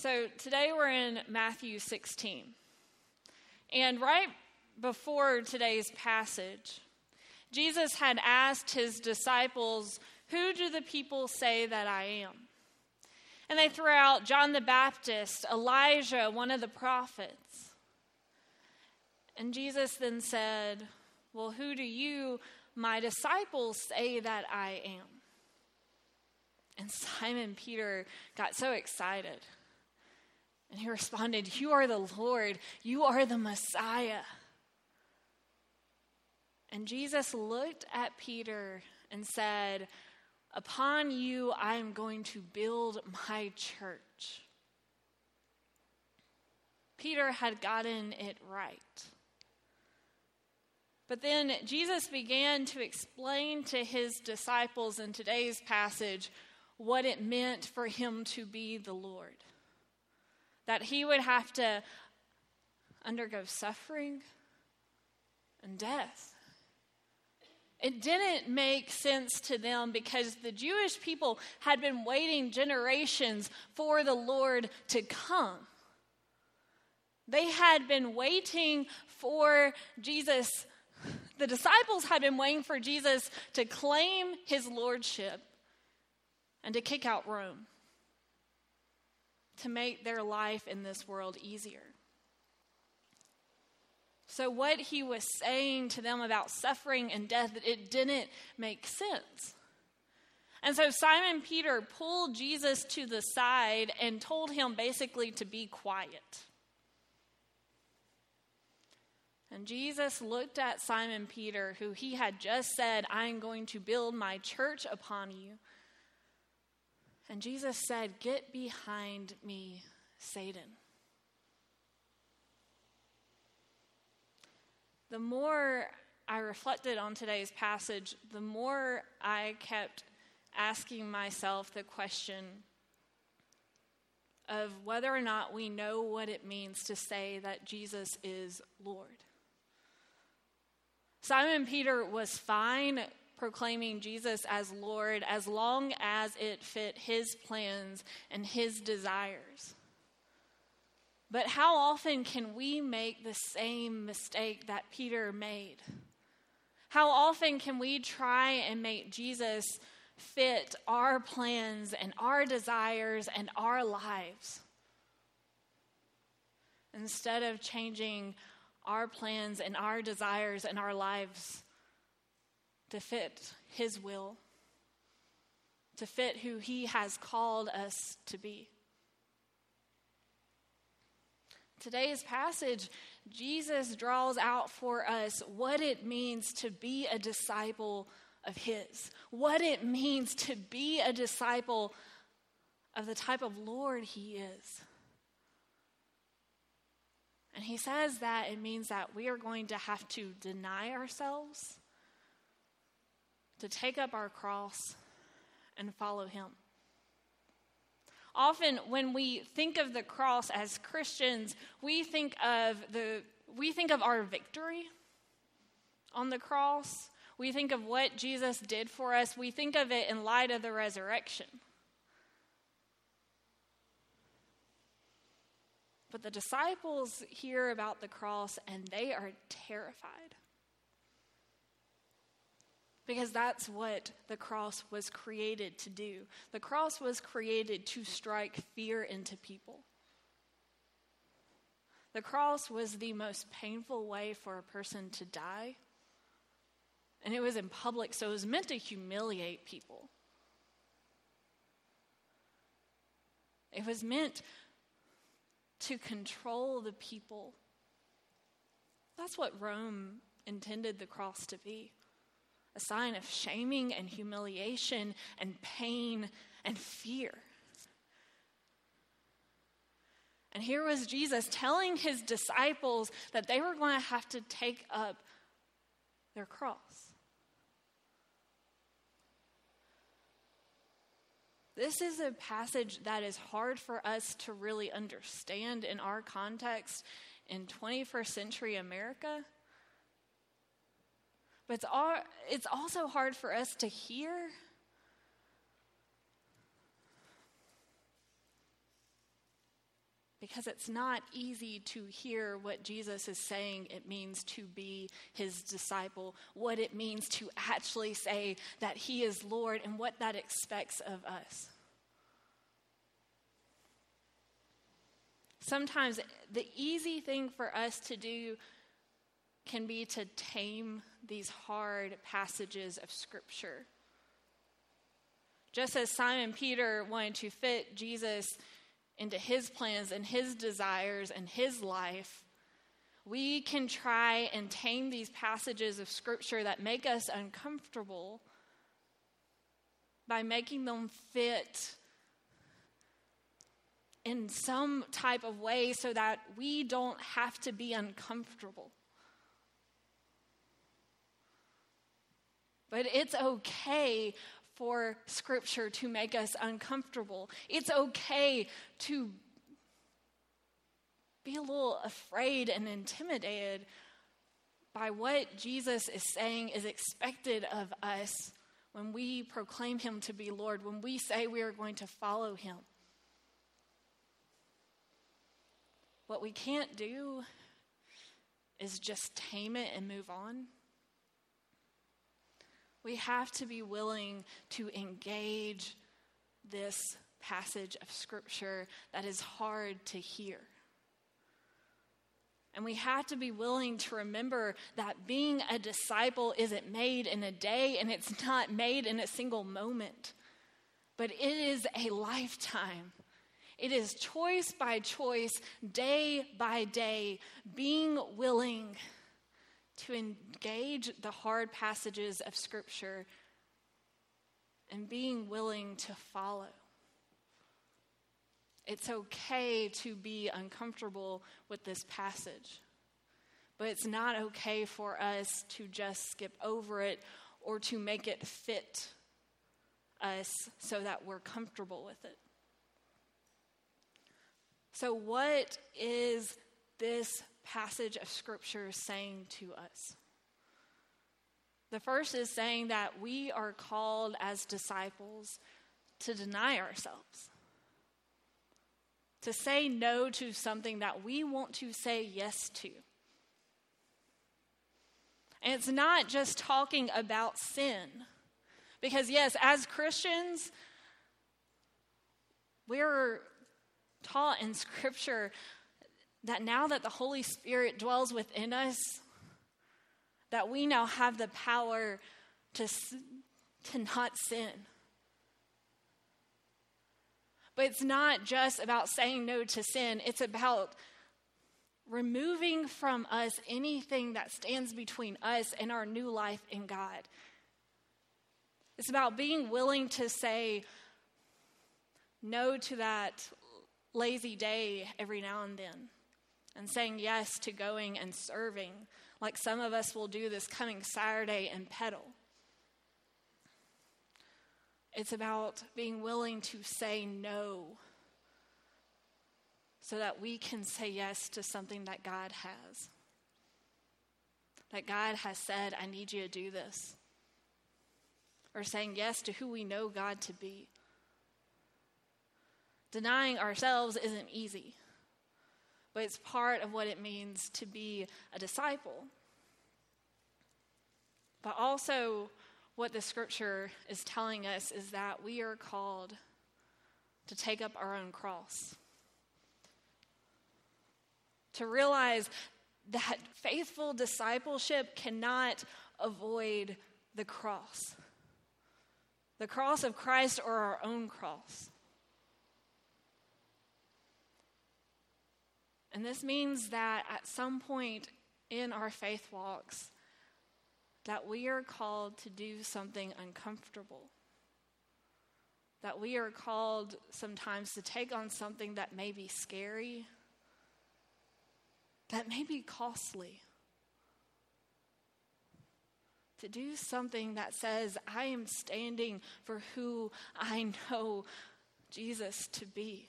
So today we're in Matthew 16. And right before today's passage, Jesus had asked his disciples, Who do the people say that I am? And they threw out John the Baptist, Elijah, one of the prophets. And Jesus then said, Well, who do you, my disciples, say that I am? And Simon Peter got so excited. And he responded, You are the Lord, you are the Messiah. And Jesus looked at Peter and said, Upon you I am going to build my church. Peter had gotten it right. But then Jesus began to explain to his disciples in today's passage what it meant for him to be the Lord that he would have to undergo suffering and death. It didn't make sense to them because the Jewish people had been waiting generations for the Lord to come. They had been waiting for Jesus. The disciples had been waiting for Jesus to claim his lordship and to kick out Rome to make their life in this world easier. So, what he was saying to them about suffering and death, it didn't make sense. And so Simon Peter pulled Jesus to the side and told him basically to be quiet. And Jesus looked at Simon Peter, who he had just said, I'm going to build my church upon you. And Jesus said, Get behind me, Satan. The more I reflected on today's passage, the more I kept asking myself the question of whether or not we know what it means to say that Jesus is Lord. Simon Peter was fine proclaiming Jesus as Lord as long as it fit his plans and his desires. But how often can we make the same mistake that Peter made? How often can we try and make Jesus fit our plans and our desires and our lives instead of changing our plans and our desires and our lives to fit His will, to fit who He has called us to be. Today's passage, Jesus draws out for us what it means to be a disciple of His, what it means to be a disciple of the type of Lord He is. And He says that it means that we are going to have to deny ourselves to take up our cross and follow him. Often when we think of the cross as Christians, we think of the we think of our victory on the cross. We think of what Jesus did for us. We think of it in light of the resurrection. But the disciples hear about the cross and they are terrified because that's what the cross was created to do. The cross was created to strike fear into people. The cross was the most painful way for a person to die. And it was in public, so it was meant to humiliate people. It was meant to control the people. That's what Rome intended the cross to be a sign of shaming and humiliation and pain and fear. And here was Jesus telling his disciples that they were going to have to take up their cross. This is a passage that is hard for us to really understand in our context in 21st century America but it's, all, it's also hard for us to hear. because it's not easy to hear what Jesus is saying it means to be his disciple, what it means to actually say that he is Lord, and what that expects of us. Sometimes the easy thing for us to do can be to tame these hard passages of Scripture. Just as Simon Peter wanted to fit Jesus into his plans and his desires and his life, we can try and tame these passages of Scripture that make us uncomfortable by making them fit in some type of way so that we don't have to be uncomfortable. But it's okay for Scripture to make us uncomfortable. It's okay to be a little afraid and intimidated by what Jesus is saying is expected of us when we proclaim Him to be Lord, when we say we are going to follow Him. What we can't do is just tame it and move on. We have to be willing to engage this passage of Scripture that is hard to hear. And we have to be willing to remember that being a disciple isn't made in a day and it's not made in a single moment, but it is a lifetime. It is choice by choice, day by day, being willing to engage the hard passages of Scripture and being willing to follow. It's okay to be uncomfortable with this passage, but it's not okay for us to just skip over it or to make it fit us so that we're comfortable with it. So, what is this passage of Scripture saying to us? The first is saying that we are called as disciples to deny ourselves, to say no to something that we want to say yes to. And it's not just talking about sin. Because, yes, as Christians, we're taught in Scripture that now that the Holy Spirit dwells within us, that we now have the power to, to not sin. But it's not just about saying no to sin, it's about removing from us anything that stands between us and our new life in God. It's about being willing to say no to that lazy day every now and then and saying yes to going and serving, like some of us will do this coming Saturday and pedal. It's about being willing to say no so that we can say yes to something that God has. That God has said, I need you to do this. Or saying yes to who we know God to be. Denying ourselves isn't easy, but it's part of what it means to be a disciple. But also, what the scripture is telling us is that we are called to take up our own cross. To realize that faithful discipleship cannot avoid the cross the cross of Christ or our own cross. And this means that at some point in our faith walks, that we are called to do something uncomfortable. That we are called sometimes to take on something that may be scary, that may be costly. To do something that says, I am standing for who I know Jesus to be.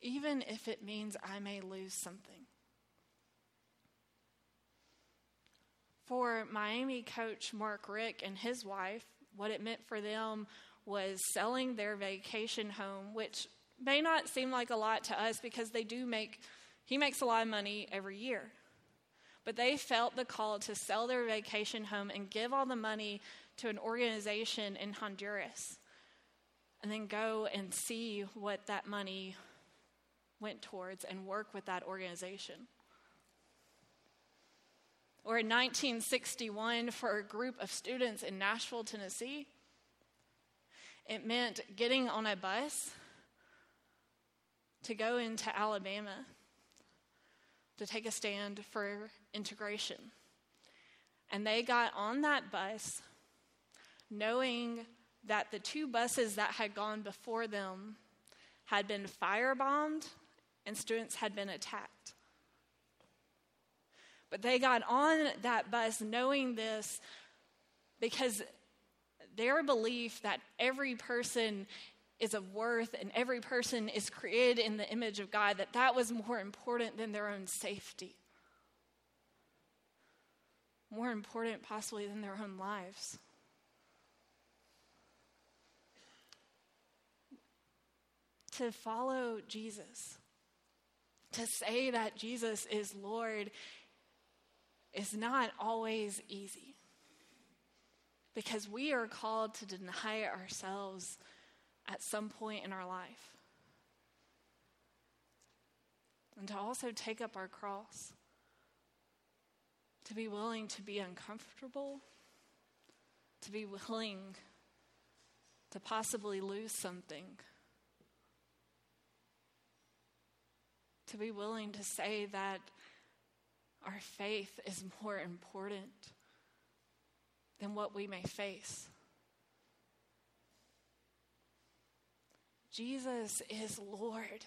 Even if it means I may lose something. For Miami coach Mark Richt and his wife, what it meant for them was selling their vacation home, which may not seem like a lot to us because they do make, he makes a lot of money every year. But they felt the call to sell their vacation home and give all the money to an organization in Honduras and then go and see what that money went towards and work with that organization. Or in 1961, for a group of students in Nashville, Tennessee, it meant getting on a bus to go into Alabama to take a stand for integration. And they got on that bus knowing that the two buses that had gone before them had been firebombed and students had been attacked. But they got on that bus knowing this because their belief that every person is of worth and every person is created in the image of God, that that was more important than their own safety. More important, possibly, than their own lives. To follow Jesus, to say that Jesus is Lord, is not always easy. Because we are called to deny ourselves at some point in our life. And to also take up our cross, to be willing to be uncomfortable, to be willing to possibly lose something. To be willing to say that our faith is more important than what we may face. Jesus is Lord.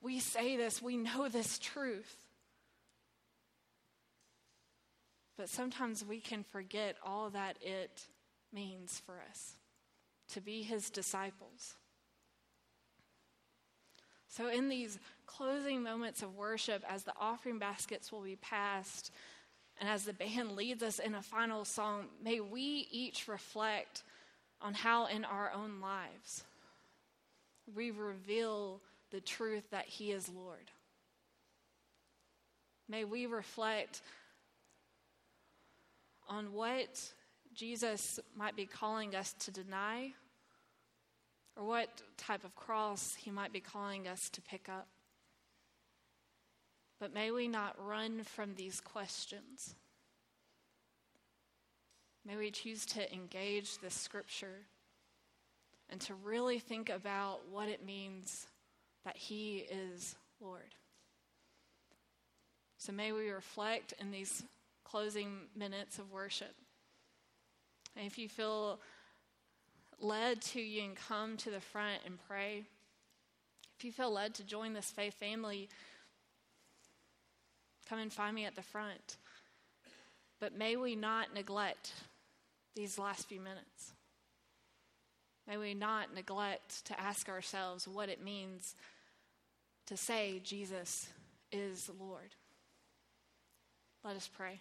We say this, we know this truth. But sometimes we can forget all that it means for us to be his disciples. So, in these closing moments of worship, as the offering baskets will be passed, and as the band leads us in a final song, may we each reflect on how in our own lives we reveal the truth that He is Lord. May we reflect on what Jesus might be calling us to deny or what type of cross He might be calling us to pick up. But may we not run from these questions. May we choose to engage this scripture and to really think about what it means that He is Lord. So may we reflect in these closing minutes of worship. And if you feel led to, you can come to the front and pray. If you feel led to join this faith family, Come and find me at the front. But may we not neglect these last few minutes. May we not neglect to ask ourselves what it means to say Jesus is Lord. Let us pray.